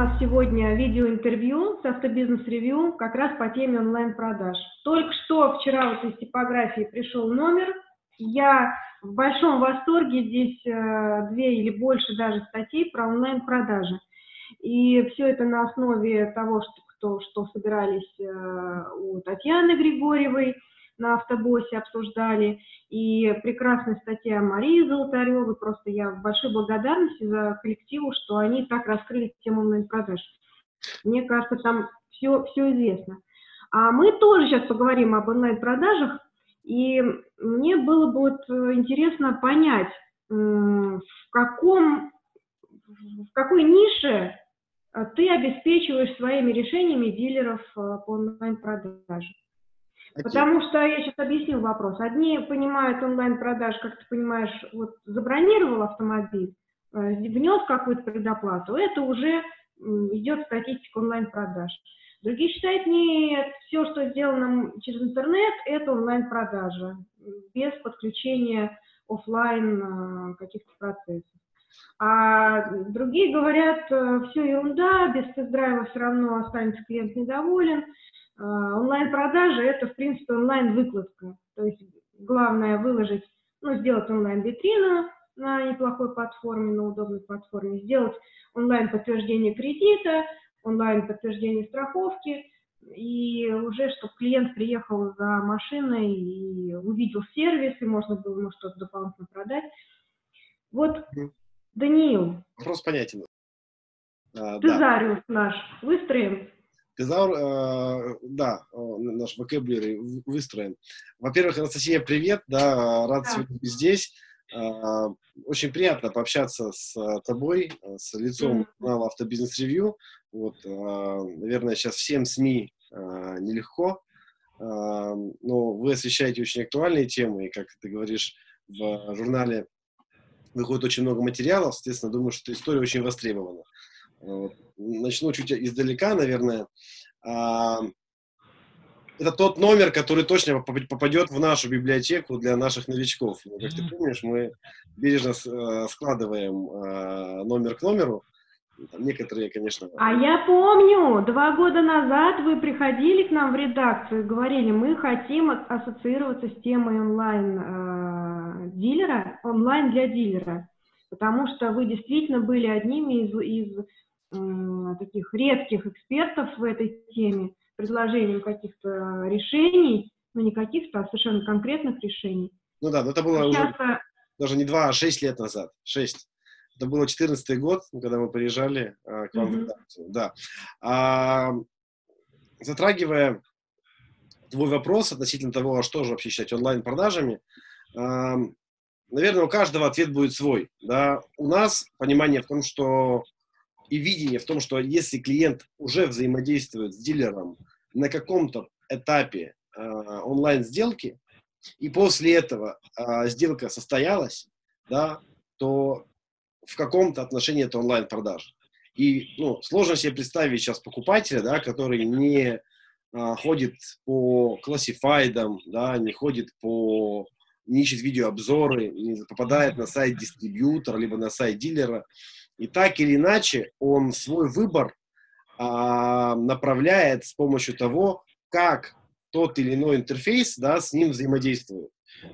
нас сегодня видеоинтервью с автобизнес-ревью как раз по теме онлайн-продаж. Только что вчера вот из типографии пришел номер. Я в большом восторге. Здесь э, две или больше даже статей про онлайн-продажи. И все это на основе того, что, кто, что собирались э, у Татьяны Григорьевой – на автобосе обсуждали, и прекрасная статья Марии Золотаревой, просто я в большой благодарности за коллективу, что они так раскрыли тему онлайн-продаж. Мне кажется, там все, все известно. А мы тоже сейчас поговорим об онлайн-продажах, и мне было бы вот интересно понять, в каком, в какой нише ты обеспечиваешь своими решениями дилеров э, по онлайн-продаже. Потому что я сейчас объясню вопрос. Одни понимают онлайн-продаж, как ты понимаешь, вот забронировал автомобиль, э, внес какую-то предоплату, это уже идет статистика онлайн-продаж. Другие считают, нет, все, что сделано через интернет, это онлайн-продажа, без подключения офлайн э, каких-то процессов. А другие говорят, э, все ерунда, без тест-драйва все равно останется клиент недоволен, а, онлайн-продажи – это, в принципе, онлайн-выкладка. То есть главное выложить, ну, сделать онлайн-витрину на неплохой платформе, на удобной платформе, сделать онлайн-подтверждение кредита, онлайн-подтверждение страховки, и уже, чтобы клиент приехал за машиной и увидел сервис, и можно было ему что-то дополнительно продать. Вот, Даниил. Вопрос понятен. А, Тезариус да. наш выстроим. Тезаур, э, да, наш vocabulary выстроен. Во-первых, Анастасия, привет, да, рад да. сегодня быть здесь. Э, очень приятно пообщаться с тобой, с лицом канала Автобизнес Ревью. Вот, э, наверное, сейчас всем СМИ э, нелегко, э, но вы освещаете очень актуальные темы, и, как ты говоришь, в журнале выходит очень много материалов, соответственно, думаю, что история очень востребована. Начну чуть издалека, наверное. А, это тот номер, который точно попадет в нашу библиотеку для наших новичков. Ну, как ты помнишь, мы бережно э, складываем э, номер к номеру. Там некоторые, конечно... А я помню, два года назад вы приходили к нам в редакцию и говорили, мы хотим ассоциироваться с темой онлайн-дилера, э, онлайн для дилера, потому что вы действительно были одними из, из таких редких экспертов в этой теме, предложением каких-то решений, ну не каких-то, а совершенно конкретных решений. Ну да, но это было Сейчас... уже даже не два, а шесть лет назад. Шесть. Это было четырнадцатый год, когда мы приезжали а, к вам mm-hmm. в редакцию. Да. А, затрагивая твой вопрос относительно того, а что же вообще считать онлайн-продажами, наверное, у каждого ответ будет свой. Да? У нас понимание в том, что и видение в том, что если клиент уже взаимодействует с дилером на каком-то этапе э, онлайн-сделки, и после этого э, сделка состоялась, да, то в каком-то отношении это онлайн-продажа. И ну, сложно себе представить сейчас покупателя, да, который не а, ходит по классифайдам, да, не ходит по не видеообзоры, попадает на сайт дистрибьютора, либо на сайт дилера, и так или иначе он свой выбор а, направляет с помощью того, как тот или иной интерфейс да, с ним взаимодействует.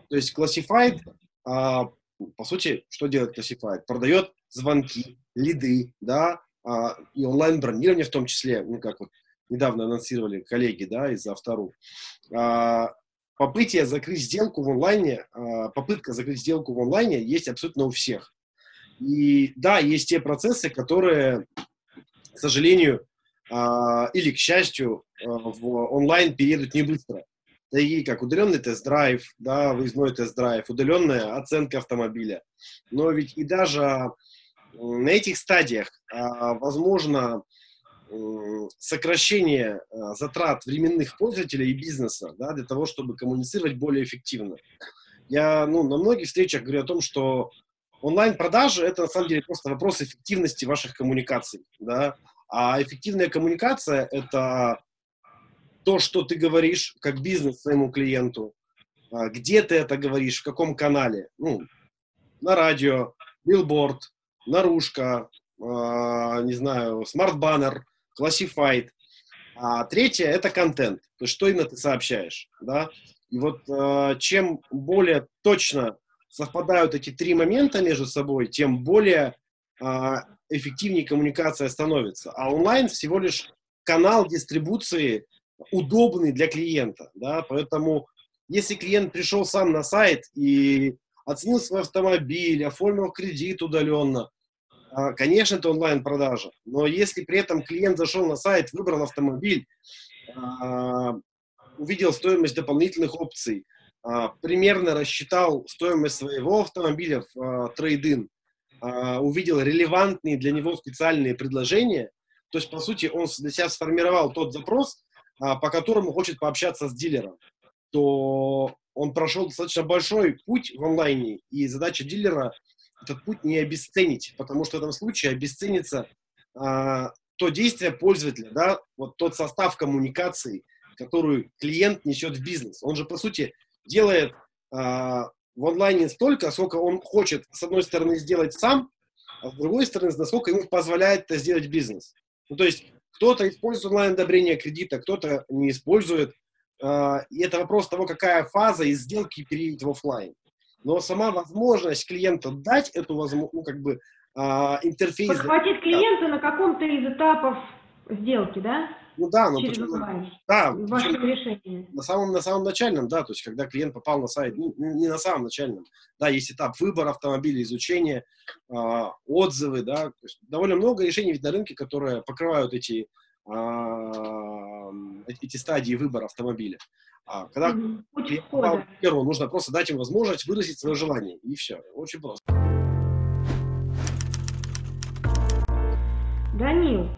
То есть Classified, а, по сути, что делает Classified? Продает звонки, лиды, да, а, и онлайн-бронирование в том числе, ну, как вот недавно анонсировали коллеги, да, из Автору. А, попытие закрыть сделку в онлайне, а, попытка закрыть сделку в онлайне есть абсолютно у всех. И да, есть те процессы, которые, к сожалению, а, или к счастью, а, в онлайн переедут не быстро. Такие как удаленный тест-драйв, да, выездной тест-драйв, удаленная оценка автомобиля. Но ведь и даже на этих стадиях возможно сокращение затрат временных пользователей и бизнеса да, для того, чтобы коммуницировать более эффективно. Я ну, на многих встречах говорю о том, что онлайн-продажи – это на самом деле просто вопрос эффективности ваших коммуникаций, да, а эффективная коммуникация – это то, что ты говоришь как бизнес своему клиенту, а, где ты это говоришь, в каком канале, ну, на радио, билборд, наружка, не знаю, Banner, Classified. А третье – это контент, то есть что именно ты сообщаешь, да. И вот чем более точно совпадают эти три момента между собой, тем более эффективнее коммуникация становится. А онлайн всего лишь канал дистрибуции удобный для клиента, да, поэтому если клиент пришел сам на сайт и оценил свой автомобиль, оформил кредит удаленно, конечно, это онлайн-продажа. Но если при этом клиент зашел на сайт, выбрал автомобиль, а, увидел стоимость дополнительных опций, а, примерно рассчитал стоимость своего автомобиля в трейдинг, увидел релевантные для него специальные предложения, то есть, по сути, он для себя сформировал тот запрос, по которому хочет пообщаться с дилером то он прошел достаточно большой путь в онлайне, и задача дилера этот путь не обесценить, потому что в этом случае обесценится а, то действие пользователя, да, вот тот состав коммуникации, которую клиент несет в бизнес. Он же, по сути, делает а, в онлайне столько, сколько он хочет, с одной стороны, сделать сам, а с другой стороны, насколько ему позволяет это сделать бизнес. Ну, то есть кто-то использует онлайн-одобрение кредита, кто-то не использует, а, и это вопрос того, какая фаза из сделки перейдет в офлайн. Но сама возможность клиента дать эту возможность, ну, как бы, а, интерфейс... Подхватить клиента да. на каком-то из этапов сделки, да? Ну да, но Через почему? Да, Вашим решением. На самом, на самом начальном, да, то есть когда клиент попал на сайт, ну, не на самом начальном, да, есть этап выбора автомобиля, изучения, э, отзывы, да, то есть довольно много решений ведь на рынке, которые покрывают эти эти стадии выбора автомобиля. А когда первому нужно просто дать им возможность выразить свое желание. И все. Очень просто. Данил,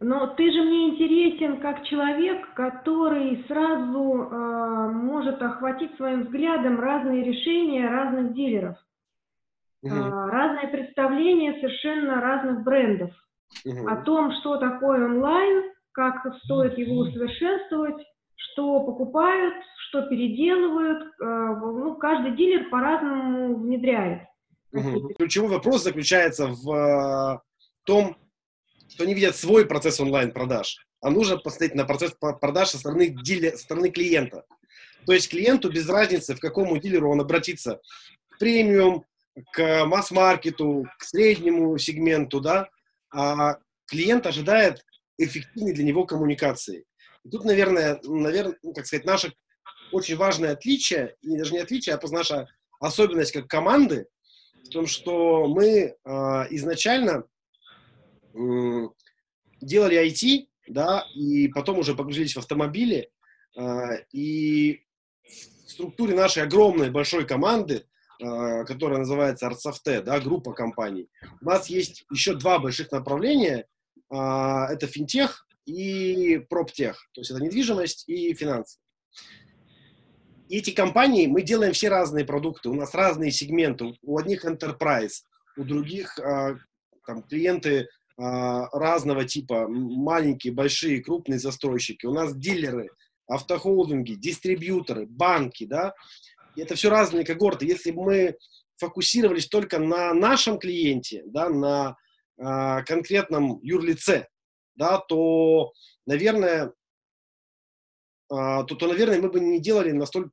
но ты же мне интересен как человек, который сразу э, может охватить своим взглядом разные решения разных дилеров. Угу. Э, разное представление совершенно разных брендов угу. о том, что такое онлайн, как стоит его усовершенствовать, что покупают, что переделывают. Э, ну, каждый дилер по-разному внедряет. Угу. Ключевой вопрос заключается в э, том, что они видят свой процесс онлайн-продаж, а нужно посмотреть на процесс продаж со стороны, дилер, со стороны клиента. То есть клиенту без разницы, в какому дилеру он обратится. К премиум, к масс-маркету, к среднему сегменту, да, а клиент ожидает эффективной для него коммуникации. И тут, наверное, наверное, ну, как сказать, наше очень важное отличие, и даже не отличие, а просто наша особенность как команды, в том, что мы э, изначально э, делали IT, да, и потом уже погрузились в автомобили, э, и в структуре нашей огромной большой команды, которая называется ArtSoft, да, группа компаний, у нас есть еще два больших направления, а, это финтех и проптех, то есть это недвижимость и финансы. Эти компании, мы делаем все разные продукты, у нас разные сегменты, у одних enterprise, у других а, там, клиенты разного типа, маленькие, большие, крупные застройщики, у нас дилеры, автохолдинги, дистрибьюторы, банки, да, и это все разные когорты. Если бы мы фокусировались только на нашем клиенте, да, на э, конкретном юрлице, да, то, наверное, э, то, то, наверное, мы бы не делали настолько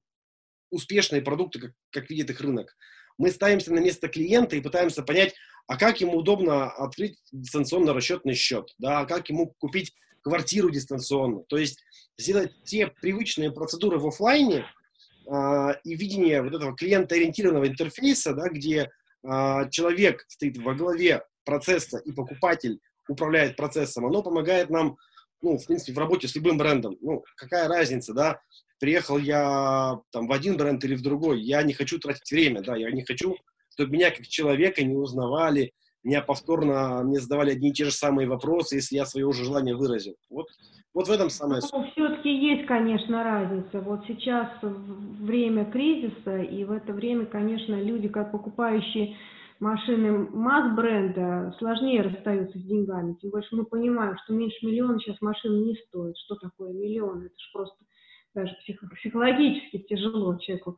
успешные продукты, как, как видит их рынок. Мы ставимся на место клиента и пытаемся понять, а как ему удобно открыть дистанционно расчетный счет, да, а как ему купить квартиру дистанционно. То есть сделать те привычные процедуры в офлайне и видение вот этого клиентоориентированного интерфейса, да, где э, человек стоит во главе процесса и покупатель управляет процессом, оно помогает нам, ну, в принципе, в работе с любым брендом. Ну, какая разница, да, приехал я там в один бренд или в другой, я не хочу тратить время, да, я не хочу, чтобы меня как человека не узнавали, меня повторно мне задавали одни и те же самые вопросы, если я свое уже желание выразил. Вот, вот в этом самое... Ну, все-таки есть, конечно, разница. Вот сейчас время кризиса, и в это время, конечно, люди, как покупающие машины масс-бренда сложнее расстаются с деньгами. Тем больше мы понимаем, что меньше миллиона сейчас машина не стоит. Что такое миллион? Это же просто даже психологически тяжело человеку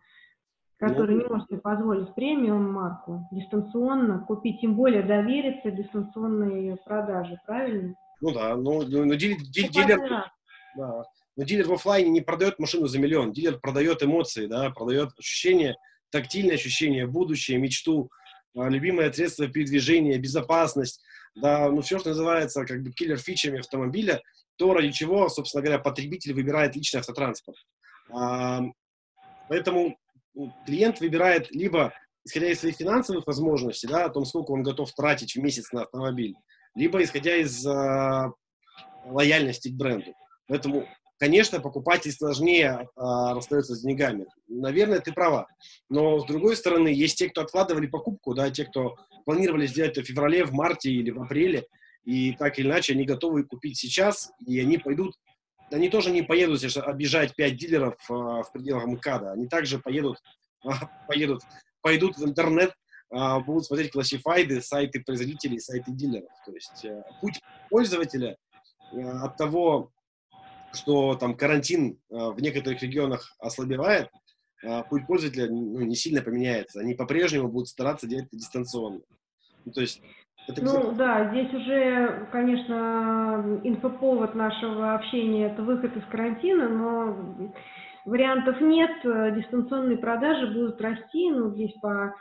который ну, не может себе позволить премиум марку дистанционно купить, тем более довериться дистанционной продаже, правильно? Ну да, ну, ну, ну дилер, дилер, да, но дилер в офлайне не продает машину за миллион, дилер продает эмоции, да, продает ощущения, тактильные ощущения, будущее, мечту, а, любимое средство передвижения, безопасность, да, ну все, что называется как бы киллер-фичами автомобиля, то, ради чего, собственно говоря, потребитель выбирает личный автотранспорт. А, поэтому клиент выбирает либо исходя из своих финансовых возможностей, да, о том, сколько он готов тратить в месяц на автомобиль, либо исходя из э, лояльности к бренду. Поэтому, конечно, покупатель сложнее э, расстается с деньгами. Наверное, ты права. Но, с другой стороны, есть те, кто откладывали покупку, да, те, кто планировали сделать это в феврале, в марте или в апреле, и так или иначе они готовы купить сейчас, и они пойдут они тоже не поедут если обижать пять дилеров э, в пределах МКАДа. Они также поедут, э, поедут, пойдут в интернет, будут смотреть классифайды, сайты производителей, сайты дилеров. То есть э, путь пользователя э, от того, что там карантин э, в некоторых регионах ослабевает, путь пользователя ну, не сильно поменяется. Они по-прежнему будут стараться делать это дистанционно. Ну, то есть это, ну да, здесь уже, конечно, инфоповод нашего общения – это выход из карантина, но вариантов нет, дистанционные продажи будут расти, ну здесь по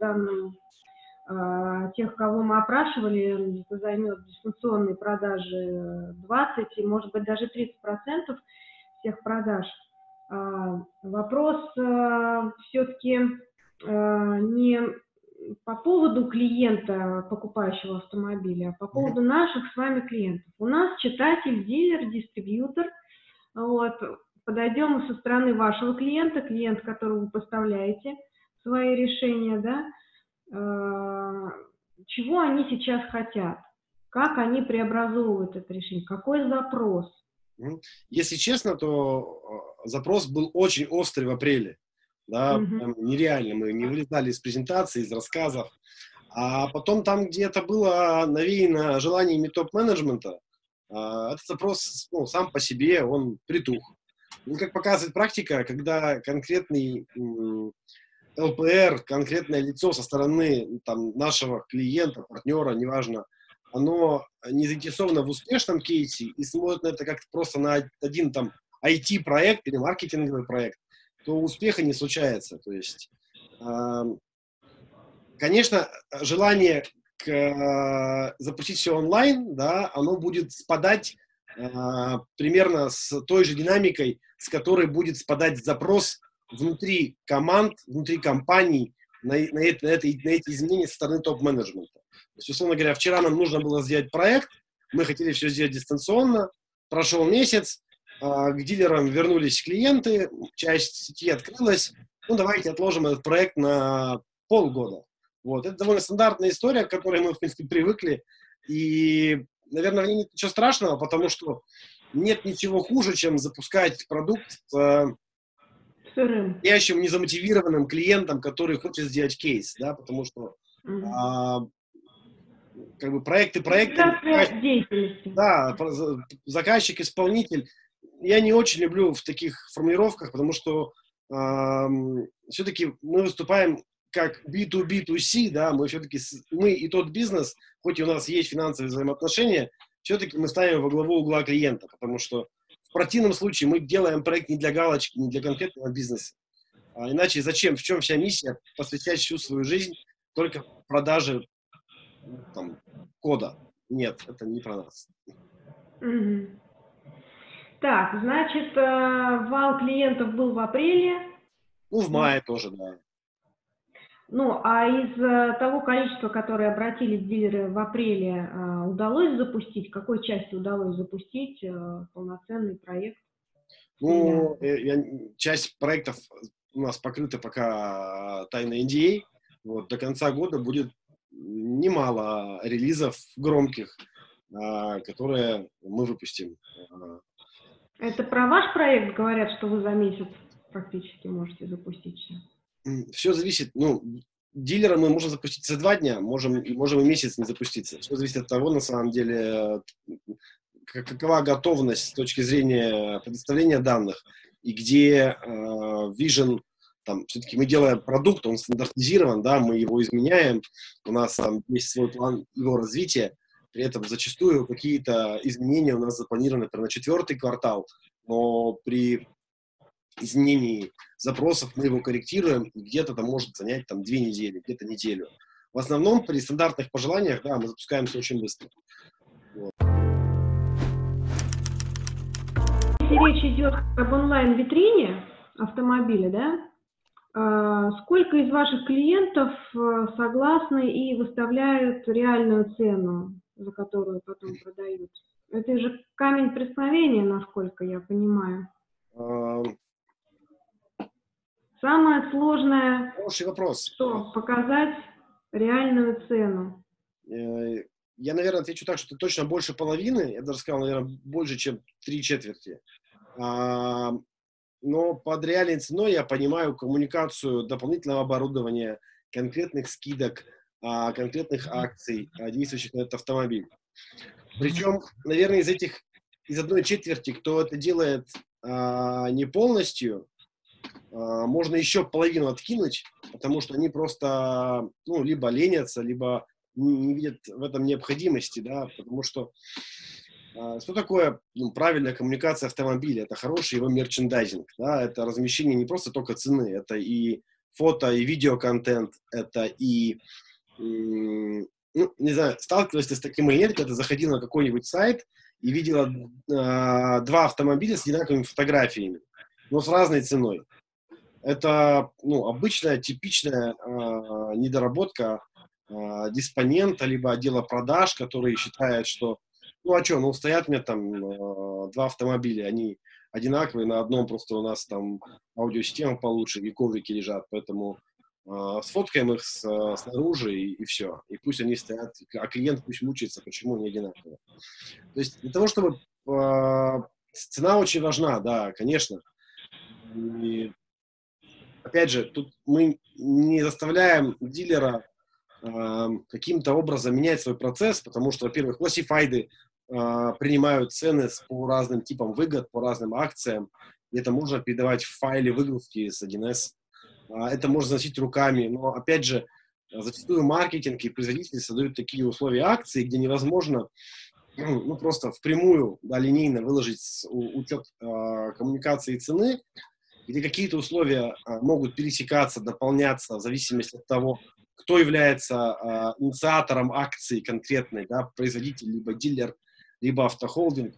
данным э, тех, кого мы опрашивали, займет дистанционные продажи 20 и, может быть, даже 30 процентов всех продаж. Э, вопрос э, все-таки э, не по поводу клиента, покупающего автомобиля, а по поводу наших с вами клиентов. У нас читатель, дилер, дистрибьютор. Вот. Подойдем со стороны вашего клиента, клиент, которому вы поставляете свои решения, да, э, чего они сейчас хотят, как они преобразовывают это решение, какой запрос. Если честно, то э, запрос был очень острый в апреле да, mm-hmm. нереально, мы не вылетали из презентаций, из рассказов, а потом там, где это было навеяно желаниями топ-менеджмента, а, этот запрос ну, сам по себе, он притух. Ну, как показывает практика, когда конкретный ЛПР, конкретное лицо со стороны там, нашего клиента, партнера, неважно, оно не заинтересовано в успешном кейсе и смотрит на это как просто на один там IT-проект или маркетинговый проект, то успеха не случается. То есть, э, конечно, желание к, э, запустить все онлайн, да, оно будет спадать э, примерно с той же динамикой, с которой будет спадать запрос внутри команд, внутри компаний на, на, это, на, это, на эти изменения со стороны топ-менеджмента. То есть, условно говоря, вчера нам нужно было сделать проект, мы хотели все сделать дистанционно, прошел месяц, а, к дилерам вернулись клиенты, часть сети открылась, ну, давайте отложим этот проект на полгода. Вот. Это довольно стандартная история, к которой мы, в принципе, привыкли. И, наверное, в ней нет ничего страшного, потому что нет ничего хуже, чем запускать продукт с настоящим незамотивированным клиентом, который хочет сделать кейс, да, потому что mm-hmm. а, как бы проекты, проекты, да, заказчик, исполнитель, я не очень люблю в таких формулировках, потому что э, все-таки мы выступаем как B2B2C, да, мы все-таки, мы и тот бизнес, хоть и у нас есть финансовые взаимоотношения, все-таки мы ставим во главу угла клиента, потому что в противном случае мы делаем проект не для галочки, не для конкретного бизнеса. А иначе зачем, в чем вся миссия посвящать всю свою жизнь только продаже там, кода? Нет, это не про нас. Mm-hmm. Так, значит, э, вал клиентов был в апреле. Ну, в мае тоже, да. Ну, а из э, того количества, которые обратились дилеры в апреле, э, удалось запустить, какой части удалось запустить полноценный проект? Ну, я, часть проектов у нас покрыта пока тайной NDA. Вот, до конца года будет немало релизов громких, которые мы выпустим. Это про ваш проект говорят, что вы за месяц практически можете запустить все? Все зависит, ну, дилера мы можем запустить за два дня, можем, можем и месяц не запуститься. Все зависит от того, на самом деле, какова готовность с точки зрения предоставления данных и где э, Vision там, все-таки мы делаем продукт, он стандартизирован, да, мы его изменяем, у нас там есть свой план его развития, при этом зачастую какие-то изменения у нас запланированы например, на четвертый квартал, но при изменении запросов мы его корректируем, и где-то это может занять там две недели, где-то неделю. В основном при стандартных пожеланиях, да, мы запускаемся очень быстро. Вот. Если речь идет об онлайн-витрине автомобиля, да, а, сколько из ваших клиентов э, согласны и выставляют реальную цену, за которую потом продают? Это же камень преткновения, насколько я понимаю. Самое сложное... Хороший вопрос. Что? Показать реальную цену. Э, я, наверное, отвечу так, что точно больше половины, я даже сказал, наверное, больше, чем три четверти. А, но под реальной ценой я понимаю коммуникацию дополнительного оборудования, конкретных скидок, а, конкретных акций, а, действующих на этот автомобиль. Причем, наверное, из этих, из одной четверти, кто это делает не полностью, можно еще половину откинуть, потому что они просто, ну, либо ленятся, либо не видят в этом необходимости, да, потому что э, что такое ну, правильная коммуникация автомобиля? Это хороший его мерчендайзинг, да, это размещение не просто только цены, это и фото, и видеоконтент, это и, ну, не знаю, сталкивался с таким или нет, когда ты заходил на какой-нибудь сайт и видела э, два автомобиля с одинаковыми фотографиями, но с разной ценой. Это, ну, обычная, типичная э, недоработка э, диспонента, либо отдела продаж, который считает, что, ну а что, ну стоят у меня там э, два автомобиля, они одинаковые, на одном просто у нас там аудиосистема получше, и коврики лежат, поэтому э, сфоткаем их с, снаружи и, и все. И пусть они стоят, а клиент пусть мучается, почему они одинаковые. То есть для того, чтобы э, цена очень важна, да, конечно. И, опять же, тут мы не заставляем дилера каким-то образом менять свой процесс, потому что, во-первых, классифайды э, принимают цены по разным типам выгод, по разным акциям, и это можно передавать в файле выгрузки с 1С. Э, это можно заносить руками, но, опять же, зачастую маркетинг и производители создают такие условия акции, где невозможно ну, просто впрямую, да, линейно выложить учет э, коммуникации цены, где какие-то условия э, могут пересекаться, дополняться в зависимости от того, кто является э, инициатором акции конкретной, да, производитель, либо дилер, либо автохолдинг.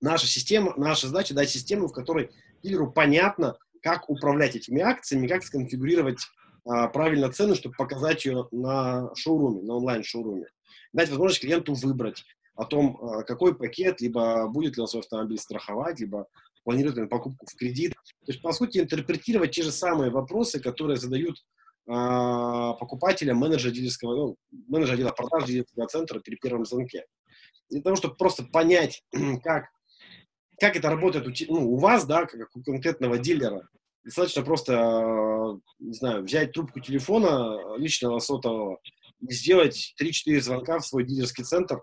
Наша система, наша задача дать систему, в которой дилеру понятно, как управлять этими акциями, как сконфигурировать э, правильно цену, чтобы показать ее на шоуруме, на онлайн-шоуруме. Дать возможность клиенту выбрать о том, какой пакет, либо будет ли он свой автомобиль страховать, либо он покупку в кредит. То есть, по сути, интерпретировать те же самые вопросы, которые задают а, покупателя, менеджера дилерского, ну, менеджера отдела продаж дилерского центра при первом звонке. Для того, чтобы просто понять, как, как это работает у, ну, у вас, да, как у конкретного дилера, достаточно просто, не знаю, взять трубку телефона личного сотового и сделать 3-4 звонка в свой дилерский центр.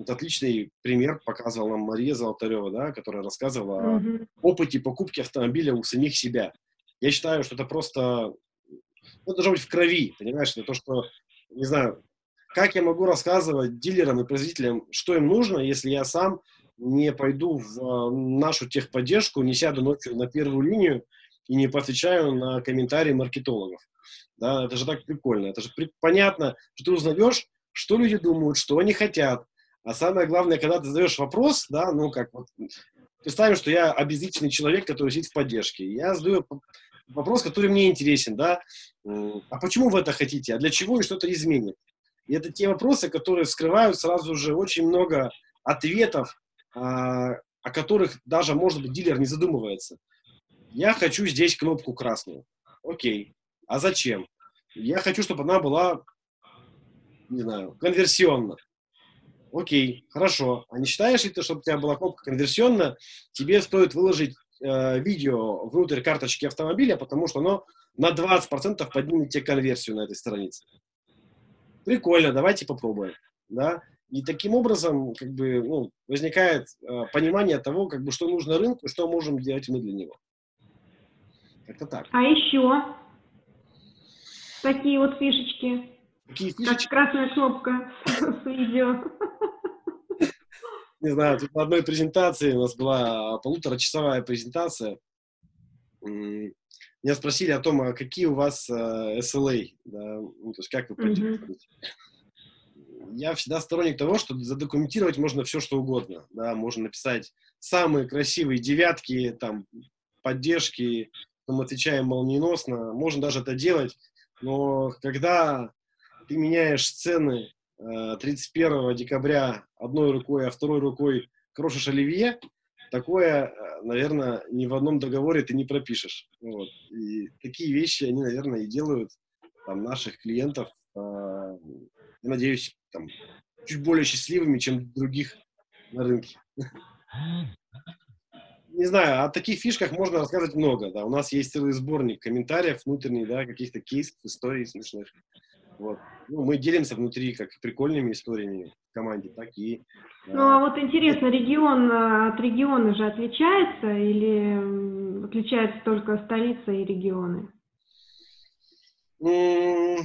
Вот отличный пример показывала нам Мария Золотарева, да, которая рассказывала mm-hmm. о опыте покупки автомобиля у самих себя. Я считаю, что это просто ну, должно быть в крови, понимаешь, это то, что, не знаю, как я могу рассказывать дилерам и производителям, что им нужно, если я сам не пойду в а, нашу техподдержку, не сяду ночью на первую линию и не поотвечаю на комментарии маркетологов. Да, это же так прикольно. Это же при... понятно, что ты узнаешь, что люди думают, что они хотят. А самое главное, когда ты задаешь вопрос, да, ну как вот, представим, что я обезличенный человек, который сидит в поддержке. Я задаю вопрос, который мне интересен, да, а почему вы это хотите, а для чего и что-то изменит? И это те вопросы, которые вскрывают сразу же очень много ответов, а, о которых даже, может быть, дилер не задумывается. Я хочу здесь кнопку красную. Окей. А зачем? Я хочу, чтобы она была, не знаю, конверсионна. Окей, хорошо. А не считаешь ли ты, чтобы у тебя была кнопка конверсионна, тебе стоит выложить э, видео внутрь карточки автомобиля, потому что оно на 20% поднимет тебе конверсию на этой странице. Прикольно, давайте попробуем. Да? И таким образом как бы, ну, возникает э, понимание того, как бы, что нужно рынку, что можем делать мы для него. Как-то так. А еще такие вот фишечки. Какие фишечки? Как красная кнопка с видео. Не знаю, тут на одной презентации у нас была полуторачасовая презентация. Меня спросили о том, а какие у вас uh, SLA, да, ну, то есть как вы. Mm-hmm. Я всегда сторонник того, что задокументировать можно все, что угодно, да, можно написать самые красивые девятки, там, поддержки, мы отвечаем молниеносно, можно даже это делать, но когда ты меняешь цены э, 31 декабря одной рукой, а второй рукой крошишь оливье, такое, э, наверное, ни в одном договоре ты не пропишешь. Вот. И такие вещи, они, наверное, и делают там, наших клиентов, э, я надеюсь, там, чуть более счастливыми, чем других на рынке. Не знаю, о таких фишках можно рассказывать много, да. У нас есть целый сборник комментариев внутренний, да, каких-то кейсов, историй смешных. Вот. Ну, мы делимся внутри как прикольными историями в команде, так и... Ну, а вот интересно, регион от региона же отличается или отличается только столица и регионы? Ну,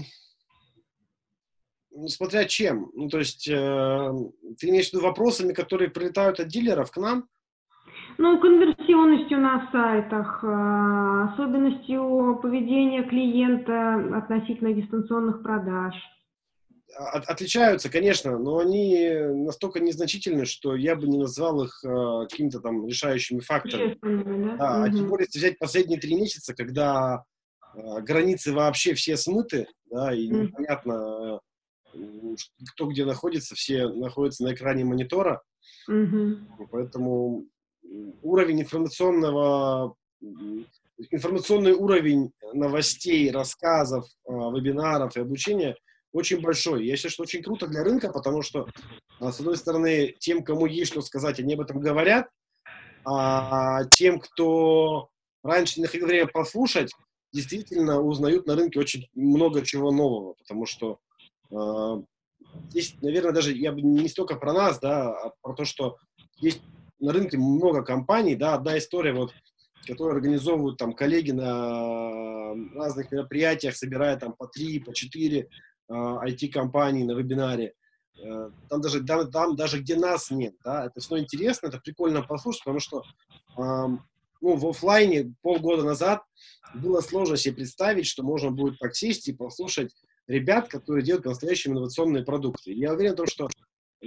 смотря чем. Ну, то есть, э, ты имеешь в виду вопросами, которые прилетают от дилеров к нам? Ну, конверсионностью на сайтах, а, особенностью поведения клиента относительно дистанционных продаж. От, отличаются, конечно, но они настолько незначительны, что я бы не назвал их э, какими-то там решающими факторами. Да? Да, угу. А тем более, если взять последние три месяца, когда э, границы вообще все смыты, да, и угу. непонятно, э, кто где находится, все находятся на экране монитора. Угу. Поэтому уровень информационного, информационный уровень новостей, рассказов, а, вебинаров и обучения очень большой. Я считаю, что очень круто для рынка, потому что, а, с одной стороны, тем, кому есть что сказать, они об этом говорят, а тем, кто раньше не находил время послушать, действительно узнают на рынке очень много чего нового, потому что э, здесь, наверное, даже я бы не столько про нас, да, а про то, что есть на рынке много компаний, да, одна история, вот, которые организовывают там коллеги на разных мероприятиях, собирая там по три, по четыре э, IT-компании на вебинаре. Э, там даже, там, там даже где нас нет, да, это все интересно, это прикольно послушать, потому что э, ну, в офлайне полгода назад было сложно себе представить, что можно будет так сесть и послушать ребят, которые делают настоящие инновационные продукты. Я уверен в том, что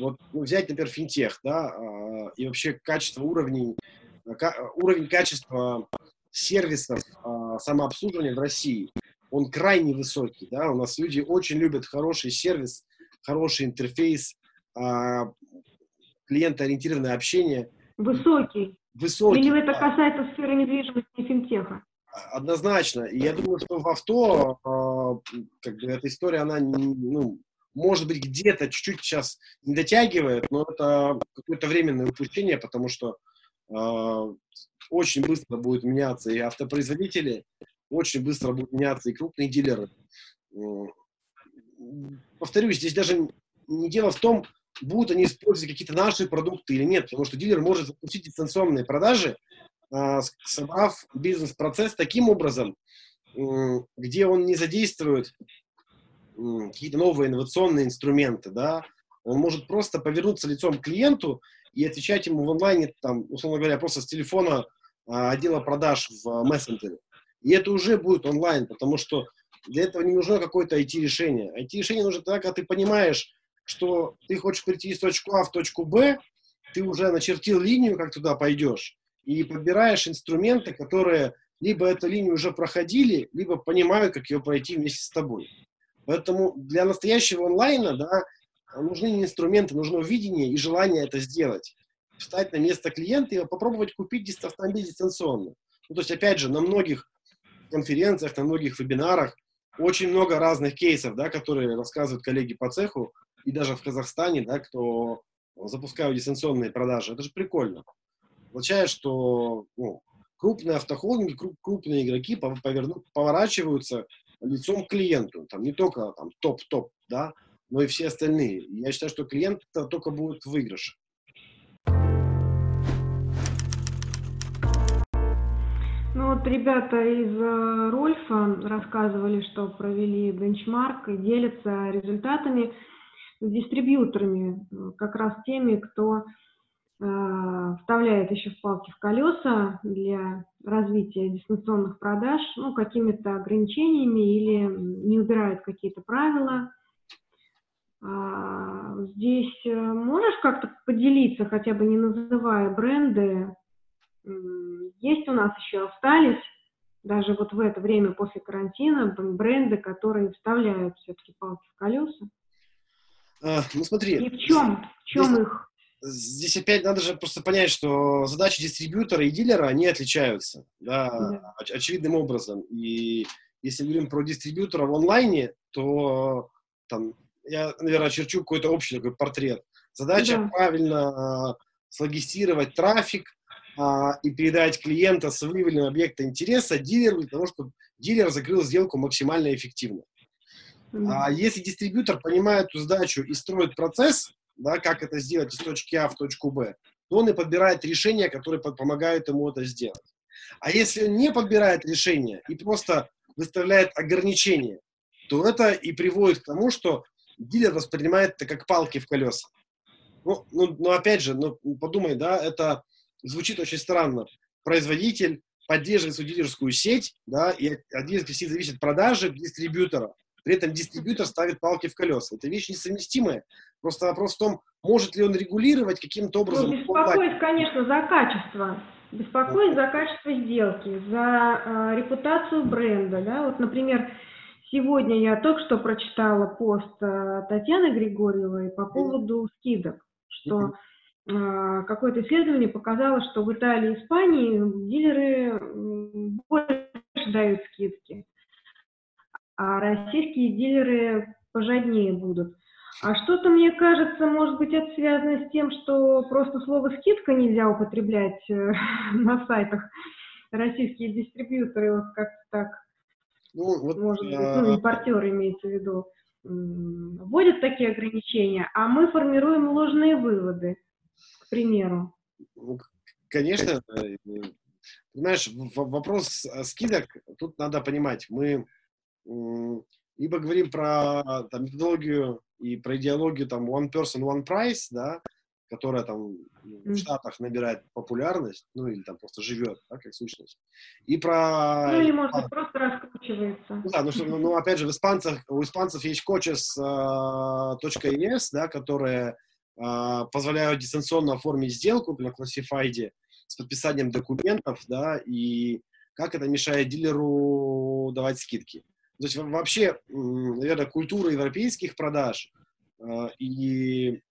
вот ну, взять, например, финтех, да, э, и вообще качество уровней, ка- уровень качества сервисов самообслуживания в России, он крайне высокий, да, у нас люди очень любят хороший сервис, хороший интерфейс, клиентоориентированное общение. Высокий. Высокий. Или это касается сферы недвижимости и финтеха? Однозначно. И я думаю, что в авто, как бы, эта история, она, ну, может быть, где-то чуть-чуть сейчас не дотягивает, но это какое-то временное упущение, потому что э, очень быстро будут меняться и автопроизводители, очень быстро будут меняться и крупные дилеры. Повторюсь, здесь даже не дело в том, будут они использовать какие-то наши продукты или нет, потому что дилер может запустить дистанционные продажи, э, собрав бизнес-процесс таким образом, где он не задействует какие-то новые инновационные инструменты, да, он может просто повернуться лицом к клиенту и отвечать ему в онлайне, там, условно говоря, просто с телефона а, отдела продаж в мессенджере. И это уже будет онлайн, потому что для этого не нужно какое-то IT-решение. IT-решение нужно тогда, когда ты понимаешь, что ты хочешь прийти из точки А в точку Б, ты уже начертил линию, как туда пойдешь, и подбираешь инструменты, которые либо эту линию уже проходили, либо понимают, как ее пройти вместе с тобой. Поэтому для настоящего онлайна, да, нужны инструменты, нужно видение и желание это сделать. Встать на место клиента и попробовать купить автомобиль дистанционно. Ну, то есть, опять же, на многих конференциях, на многих вебинарах очень много разных кейсов, да, которые рассказывают коллеги по цеху, и даже в Казахстане, да, кто запускают дистанционные продажи. Это же прикольно. Означает, что ну, крупные автохолдинги, крупные игроки поверну, поворачиваются лицом к клиенту. Там не только там топ-топ, да, но и все остальные. Я считаю, что клиент только будет в. Ну, вот ребята из э, Рольфа рассказывали, что провели бенчмарк и делятся результатами с дистрибьюторами, э, как раз теми, кто вставляет еще палки в колеса для развития дистанционных продаж, ну, какими-то ограничениями или не убирает какие-то правила. А, здесь э, можешь как-то поделиться, хотя бы не называя бренды, есть у нас еще остались, даже вот в это время после карантина, бренды, которые вставляют все-таки палки в колеса? А, ну смотри. И в чем, в чем здесь, их? Здесь опять надо же просто понять, что задачи дистрибьютора и дилера, они отличаются, да, да. Оч- очевидным образом. И если говорим про дистрибьютора в онлайне, то там, я, наверное, черчу какой-то общий такой портрет. Задача да. правильно э, слогистировать трафик, а, и передать клиента с выявленного объекта интереса дилеру для того, чтобы дилер закрыл сделку максимально эффективно. А если дистрибьютор понимает эту задачу и строит процесс, да, как это сделать из точки А в точку Б, то он и подбирает решения, которые помогают ему это сделать. А если он не подбирает решения и просто выставляет ограничения, то это и приводит к тому, что дилер воспринимает это как палки в колеса. Ну, ну, ну опять же, ну, подумай, да, это звучит очень странно. Производитель поддерживает свою дилерскую сеть, да, и от дилерской зависит продажи дистрибьютора. При этом дистрибьютор ставит палки в колеса. Это вещь несовместимая. Просто вопрос в том, может ли он регулировать каким-то образом... Ну, беспокоит, конечно, за качество. Беспокоит за качество сделки, за э, репутацию бренда. Да? Вот, например, сегодня я только что прочитала пост э, Татьяны Григорьевой по поводу скидок, что а, какое-то исследование показало, что в Италии и Испании дилеры больше дают скидки, а российские дилеры пожаднее будут. А что-то, мне кажется, может быть, это связано с тем, что просто слово «скидка» нельзя употреблять э, на сайтах. Российские дистрибьюторы вот как-то так, ну, вот, может быть, ну, импортеры имеется в виду, вводят такие ограничения, а мы формируем ложные выводы к примеру? Ну, конечно, э, понимаешь, вопрос скидок, тут надо понимать, мы либо говорим про там, методологию и про идеологию там one person, one price, да, которая там в Штатах набирает популярность, ну или там просто живет, да, как сущность. И про... Ну или, может быть, просто раскручивается. Ну, да, ну, что, ну, ну, опять же, в испанцах, у испанцев есть coaches.es, uh, да, которые а, позволяют дистанционно оформить сделку на классифайде с подписанием документов, да, и как это мешает дилеру давать скидки. То есть вообще, наверное, культура европейских продаж э, и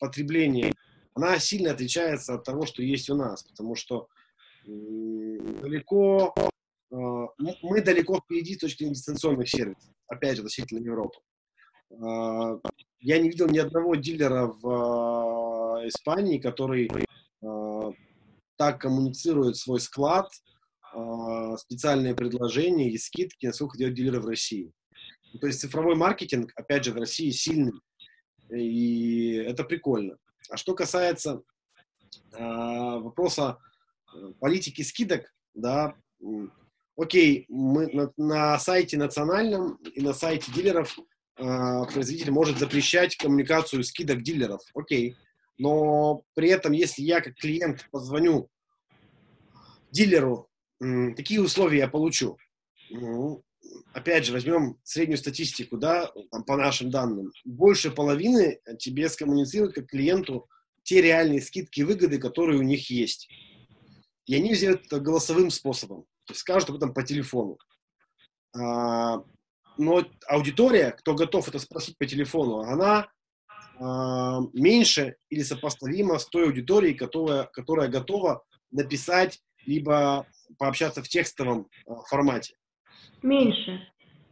потребления, она сильно отличается от того, что есть у нас, потому что э, далеко, э, мы далеко впереди с точки зрения дистанционных сервисов, опять же, относительно Европы. А, я не видел ни одного дилера в Испании, который так коммуницирует свой склад, специальные предложения и скидки, насколько делают дилеры в России. Ну, то есть цифровой маркетинг, опять же, в России сильный, и это прикольно. А что касается вопроса э, политики скидок, да, окей, мы на, на сайте национальном и на сайте дилеров э, производитель может запрещать коммуникацию скидок дилеров, окей. Но при этом, если я как клиент позвоню дилеру, какие условия я получу? Ну, опять же, возьмем среднюю статистику, да, там, по нашим данным. Больше половины тебе скоммуницируют как клиенту те реальные скидки и выгоды, которые у них есть. И они сделают это голосовым способом. То есть скажут об этом по телефону. А, но аудитория, кто готов это спросить по телефону, она э, меньше или сопоставима с той аудиторией, которая, которая готова написать либо пообщаться в текстовом э, формате. Меньше.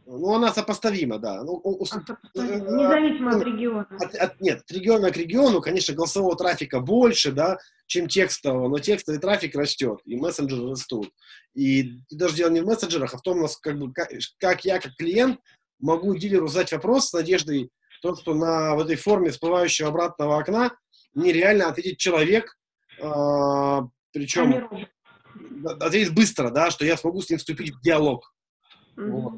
Ну, она сопоставима, да. Ну, у, а, Независимо от региона. От, от, нет, от региона к региону, конечно, голосового трафика больше, да, чем текстового, но текстовый трафик растет, и мессенджеры растут. И, и даже дело не в мессенджерах, а в том, как, бы, как, как я, как клиент, могу дилеру задать вопрос с надеждой, то, что на в этой форме всплывающего обратного окна мне реально ответит человек, э, причем... ответит быстро, да, что я смогу с ним вступить в диалог. Mm-hmm. Вот.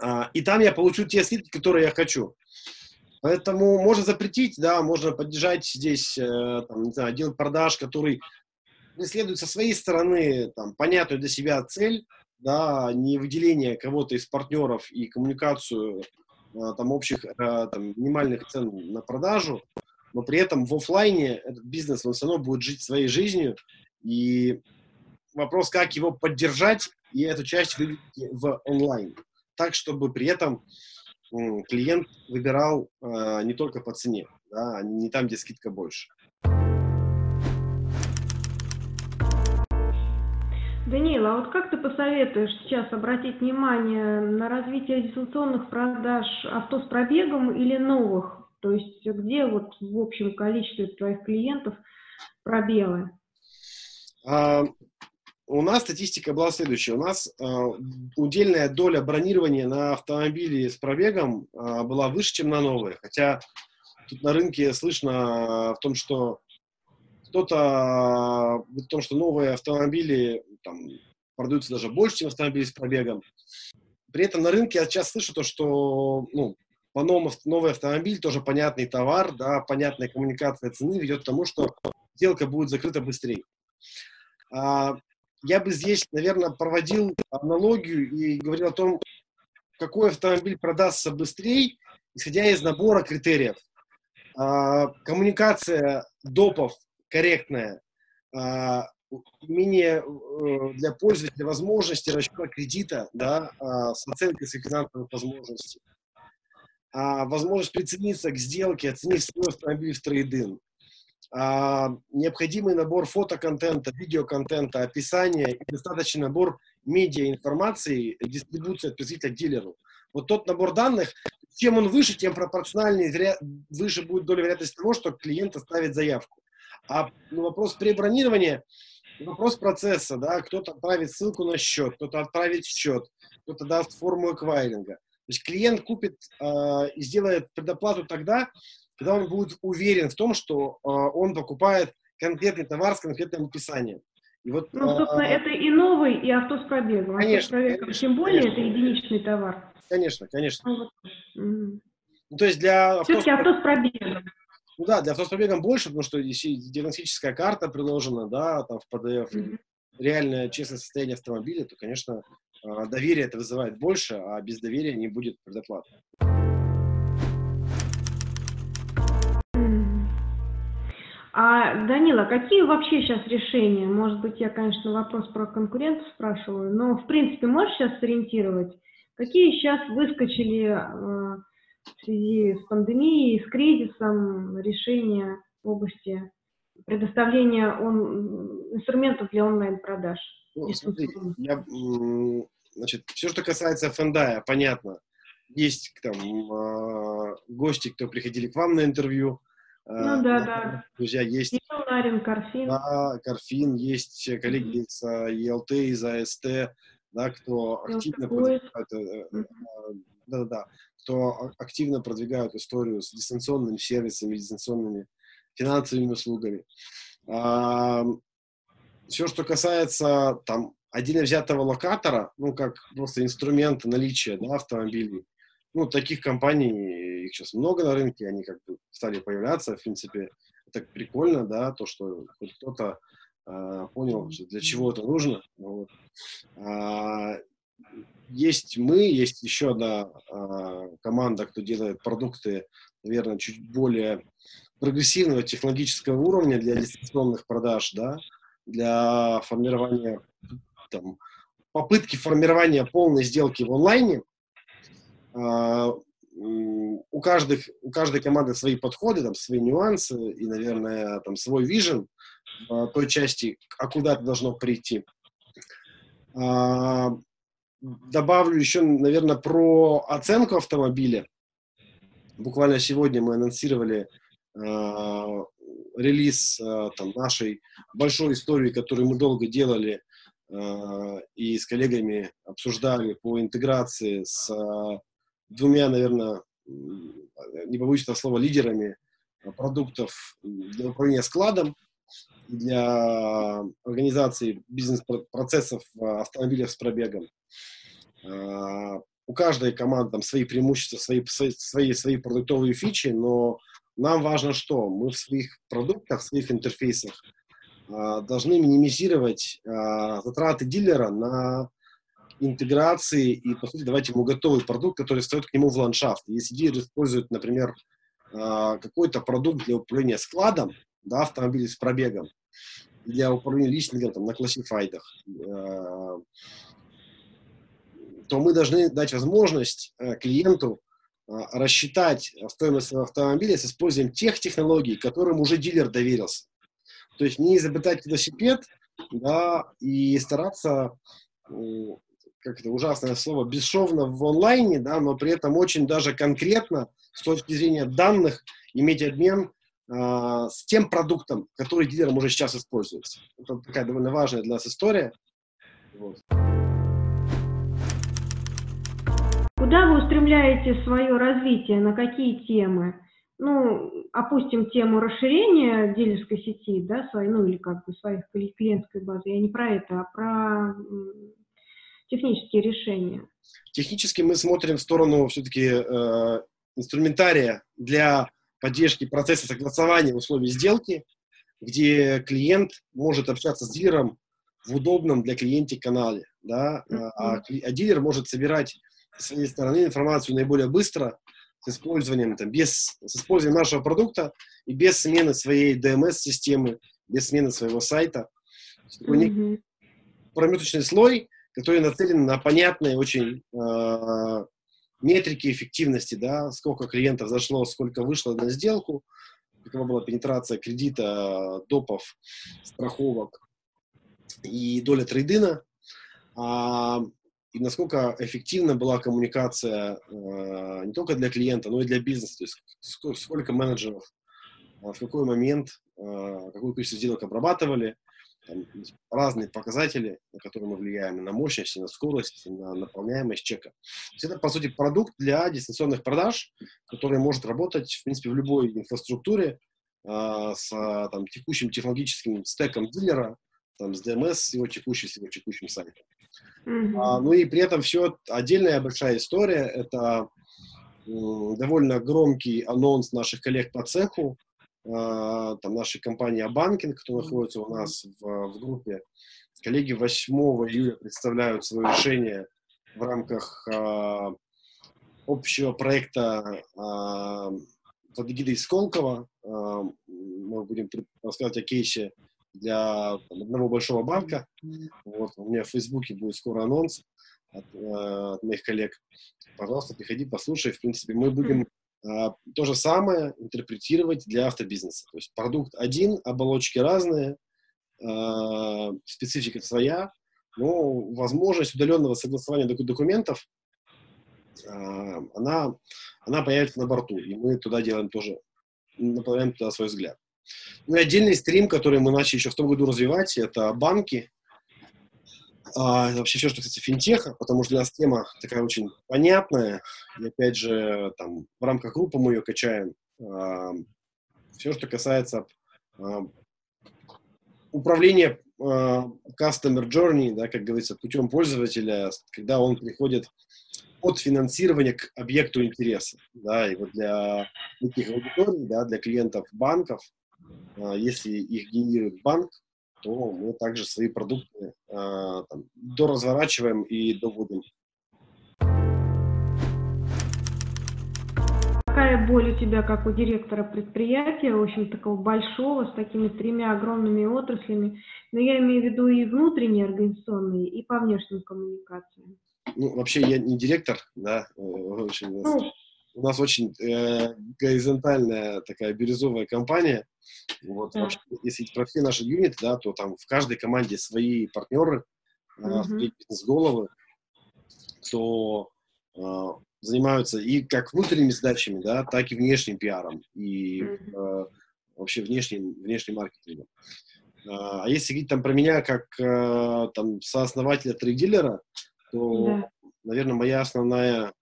А, и там я получу те скидки, которые я хочу. Поэтому можно запретить, да, можно поддержать здесь, э, там, не знаю, отдел продаж, который преследует со своей стороны там, понятную для себя цель, да, не выделение кого-то из партнеров и коммуникацию э, там, общих э, там, минимальных цен на продажу, но при этом в офлайне этот бизнес, он все равно будет жить своей жизнью, и вопрос, как его поддержать и эту часть вывести в онлайн, так, чтобы при этом клиент выбирал э, не только по цене, да, а не там, где скидка больше. Даниил, а вот как ты посоветуешь сейчас обратить внимание на развитие дистанционных продаж авто с пробегом или новых? То есть где вот в общем количестве твоих клиентов пробелы? А, у нас статистика была следующая. У нас а, удельная доля бронирования на автомобили с пробегом а, была выше, чем на новые. Хотя тут на рынке слышно в том, что кто-то в том, что новые автомобили там, продаются даже больше, чем автомобили с пробегом. При этом на рынке я сейчас слышу то, что ну, по-новому новый автомобиль, тоже понятный товар, да, понятная коммуникация цены ведет к тому, что сделка будет закрыта быстрее. А, я бы здесь, наверное, проводил аналогию и говорил о том, какой автомобиль продастся быстрее, исходя из набора критериев. А, коммуникация допов корректная, а, умение э, для пользователя возможности расчета кредита да, с оценкой своих финансовых возможностей, возможность прицениться к сделке, оценить свой автомобиль в трейдинг, необходимый набор фотоконтента, видеоконтента, описания и достаточный набор медиа-информации, дистрибуция от потребителя к дилеру. Вот тот набор данных, чем он выше, тем пропорциональнее выше будет доля вероятности того, что клиент оставит заявку. А ну, вопрос пребронирования, вопрос процесса, да, кто-то отправит ссылку на счет, кто-то отправит счет, кто-то даст форму эквайринга. То есть клиент купит э, и сделает предоплату тогда, когда он будет уверен в том, что э, он покупает конкретный товар с конкретным описанием. И вот, ну, собственно, э, это и новый, и авто с пробегом. Конечно, авто с конечно Тем более конечно. это единичный товар. Конечно, конечно. Ну, вот. ну, то есть для Все-таки авто с пробегом. Ну да, для авто с пробегом больше, потому что диагностическая карта приложена, да, там в PDF, mm-hmm. реальное честное состояние автомобиля, то, конечно, а, доверие это вызывает больше, а без доверия не будет предоплаты. А, Данила, какие вообще сейчас решения? Может быть, я, конечно, вопрос про конкурентов спрашиваю, но, в принципе, можешь сейчас сориентировать, какие сейчас выскочили э, в связи с пандемией, с кризисом решения в области предоставления он, инструментов для онлайн-продаж? Ну, смотри, я, значит, все, что касается Фендая, понятно. Есть там э, гости, кто приходили к вам на интервью, ну э, да, да. Друзья, есть... Нарин, Карфин. Да, Карфин, есть коллеги из ЕЛТ, из АСТ, да, кто активно продвигают, да, да, кто активно продвигают историю с дистанционными сервисами, дистанционными финансовыми услугами. А, все, что касается там отдельно взятого локатора, ну, как просто инструмент наличия да, автомобилей, ну, таких компаний, их сейчас много на рынке, они как бы стали появляться, в принципе, это прикольно, да, то, что хоть кто-то э, понял, что для чего это нужно. Вот. А, есть мы, есть еще одна э, команда, кто делает продукты, наверное, чуть более прогрессивного технологического уровня для дистанционных продаж, да, для формирования, там, попытки формирования полной сделки в онлайне, а, у, каждых, у каждой команды свои подходы, там, свои нюансы и, наверное, там, свой вижен в той части, а куда это должно прийти. А, добавлю еще, наверное, про оценку автомобиля. Буквально сегодня мы анонсировали а, релиз там, нашей большой истории, которую мы долго делали и с коллегами обсуждали по интеграции с двумя, наверное, не побоюсь этого слова, лидерами продуктов для управления складом. для организации бизнес-процессов в автомобилях с пробегом. У каждой команды там свои преимущества, свои, свои, свои продуктовые фичи, но нам важно что? Мы в своих продуктах, в своих интерфейсах должны минимизировать затраты дилера на интеграции и, по сути, давать ему готовый продукт, который встает к нему в ландшафт. Если дилер использует, например, какой-то продукт для управления складом, да, автомобиль с пробегом, для управления личным там, на классифайдах, э, то мы должны дать возможность э, клиенту э, рассчитать стоимость автомобиля с использованием тех технологий, которым уже дилер доверился. То есть не изобретать велосипед, да, и стараться, как это ужасное слово, бесшовно в онлайне, да, но при этом очень даже конкретно с точки зрения данных иметь обмен э, с тем продуктом, который дилером уже сейчас используется. Это такая довольно важная для нас история. Вот. Куда вы устремляете свое развитие, на какие темы? Ну, опустим тему расширения дилерской сети, да, своей, ну, или как бы своих клиентской базы. Я не про это, а про технические решения. Технически мы смотрим в сторону все-таки э, инструментария для поддержки процесса согласования условий сделки, где клиент может общаться с дилером в удобном для клиента канале, да, а, а дилер может собирать с своей стороны информацию наиболее быстро с использованием, там, без, с использованием нашего продукта и без смены своей DMS-системы, без смены своего сайта. Mm-hmm. промежуточный слой, который нацелен на понятные очень э, метрики эффективности, да, сколько клиентов зашло, сколько вышло на сделку, какова была пенетрация кредита, допов, страховок и доля трейдина, а, и насколько эффективна была коммуникация а, не только для клиента, но и для бизнеса, то есть сколько, сколько менеджеров а, в какой момент, а, какое количество сделок обрабатывали, там разные показатели, на которые мы влияем, на мощность, на скорость, на наполняемость чека. То есть это, по сути, продукт для дистанционных продаж, который может работать, в принципе, в любой инфраструктуре э, с там, текущим технологическим стеком дилера, там, с DMS, с его текущим, с его текущим сайтом. Mm-hmm. А, ну и при этом все отдельная большая история. Это довольно громкий анонс наших коллег по цеху, а, там, нашей компании Абанкинг, кто находится у нас в, в группе. Коллеги 8 июля представляют свое решение в рамках э, общего проекта э, под эгидой Сколково. Э, мы будем рассказывать о кейсе для там, одного большого банка. Вот, у меня в Фейсбуке будет скоро анонс от, э, от моих коллег. Пожалуйста, приходи, послушай. В принципе, мы будем а, то же самое интерпретировать для автобизнеса. То есть продукт один, оболочки разные, а, специфика своя, но возможность удаленного согласования документов, а, она, она появится на борту, и мы туда делаем тоже, направляем туда свой взгляд. Ну и отдельный стрим, который мы начали еще в том году развивать, это банки, а, вообще все, что касается финтеха, потому что для нас тема такая очень понятная. И опять же, там, в рамках группы мы ее качаем. А, все, что касается а, управления а, customer journey, да, как говорится, путем пользователя, когда он приходит от финансирования к объекту интереса. Да, и вот для таких аудиторий, да, для клиентов банков, а, если их генерирует банк, то мы также свои продукты э, там, доразворачиваем и доводим. Какая боль у тебя, как у директора предприятия, в общем, такого большого, с такими тремя огромными отраслями, но я имею в виду и внутренние организационные, и по внешним коммуникациям. Ну, вообще я не директор, да, э, очень, ну, у нас очень э, горизонтальная такая бирюзовая компания. Вот, да. вообще, если про все наши юниты, да, то там в каждой команде свои партнеры, э, mm-hmm. свои бизнес-головы, кто э, занимаются и как внутренними задачами, да, так и внешним пиаром и mm-hmm. э, вообще внешним, внешним маркетингом. А если говорить там про меня как э, там сооснователя трейдилера, то, да. наверное, моя основная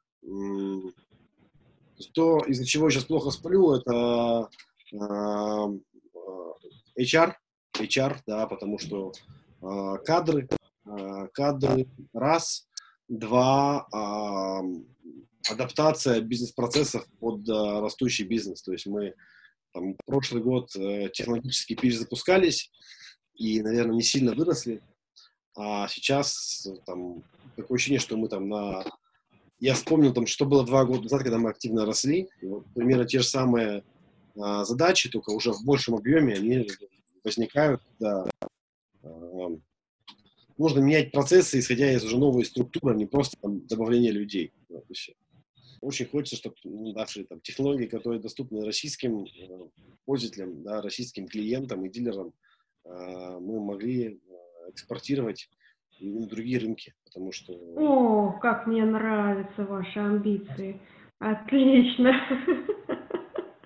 то, из-за чего я сейчас плохо сплю, это э, HR, HR, да, потому что э, кадры, э, кадры раз, два, э, адаптация бизнес-процессов под э, растущий бизнес. То есть мы там, прошлый год э, технологически перезапускались и, наверное, не сильно выросли, а сейчас там такое ощущение, что мы там на... Я вспомнил, там, что было два года назад, когда мы активно росли. Вот примерно те же самые а, задачи, только уже в большем объеме, они возникают, когда а, нужно менять процессы, исходя из уже новой структуры, а не просто там, добавление людей. Вот, Очень хочется, чтобы наши там, технологии, которые доступны российским э, пользователям, да, российским клиентам и дилерам, э, мы могли э, на другие рынки, потому что... О, как мне нравятся ваши амбиции. Отлично.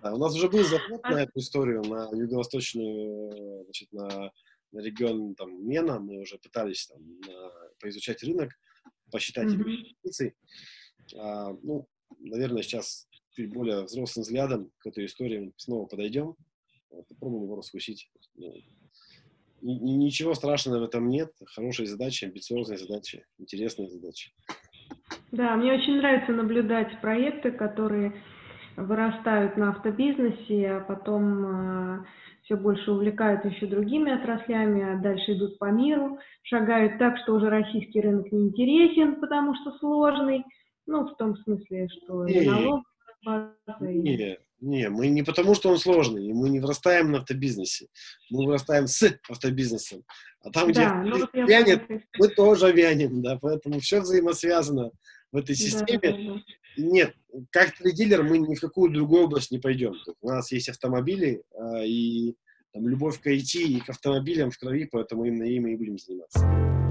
Да, у нас уже был заход на эту историю, на юго-восточную, значит, на, на регион там, Мена. Мы уже пытались там, на, поизучать рынок, посчитать mm-hmm. инвестиции. А, ну, наверное, сейчас чуть более взрослым взглядом к этой истории снова подойдем, попробуем его раскусить. Ну, ничего страшного в этом нет. Хорошие задачи, амбициозные задачи, интересные задачи. Да, мне очень нравится наблюдать проекты, которые вырастают на автобизнесе, а потом э, все больше увлекают еще другими отраслями, а дальше идут по миру, шагают так, что уже российский рынок не интересен, потому что сложный. Ну, в том смысле, что и база, и... Не, мы не потому, что он сложный, мы не вырастаем на автобизнесе, мы вырастаем с автобизнесом. А там, да, где ну, вянет, мы тоже вянем, да, поэтому все взаимосвязано в этой системе. Да, да, да. Нет, как трейдилер мы ни в какую другую область не пойдем. У нас есть автомобили а, и там, любовь к IT и к автомобилям в крови, поэтому именно ими и будем заниматься.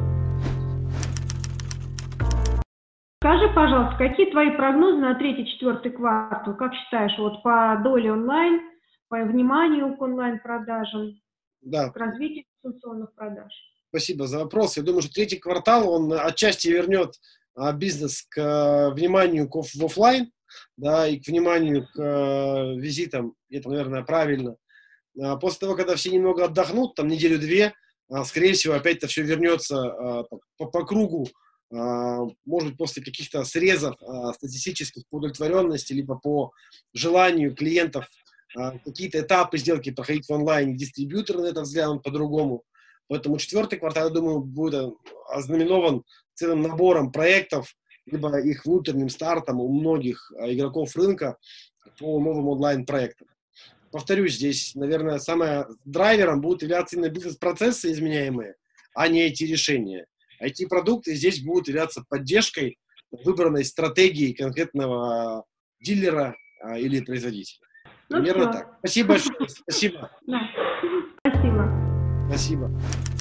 Скажи, пожалуйста, какие твои прогнозы на третий-четвертый квартал? Как считаешь, вот по доле онлайн, по вниманию к онлайн-продажам, да. к развитию дистанционных продаж? Спасибо за вопрос. Я думаю, что третий квартал, он отчасти вернет а, бизнес к а, вниманию к, в офлайн, да, и к вниманию к а, визитам. Это, наверное, правильно. После того, когда все немного отдохнут, там неделю-две, скорее всего, опять это все вернется по, по кругу может быть, после каких-то срезов а, статистических по удовлетворенности, либо по желанию клиентов а, какие-то этапы сделки проходить в онлайн, дистрибьютор на это взглянут по-другому. Поэтому четвертый квартал, я думаю, будет ознаменован целым набором проектов, либо их внутренним стартом у многих игроков рынка по новым онлайн-проектам. Повторюсь, здесь, наверное, самое драйвером будут являться именно бизнес-процессы изменяемые, а не эти решения. IT-продукты здесь будут являться поддержкой выбранной стратегии конкретного дилера а, или производителя. Ну, Примерно все. так. Спасибо большое. Спасибо. Да. Спасибо. Спасибо.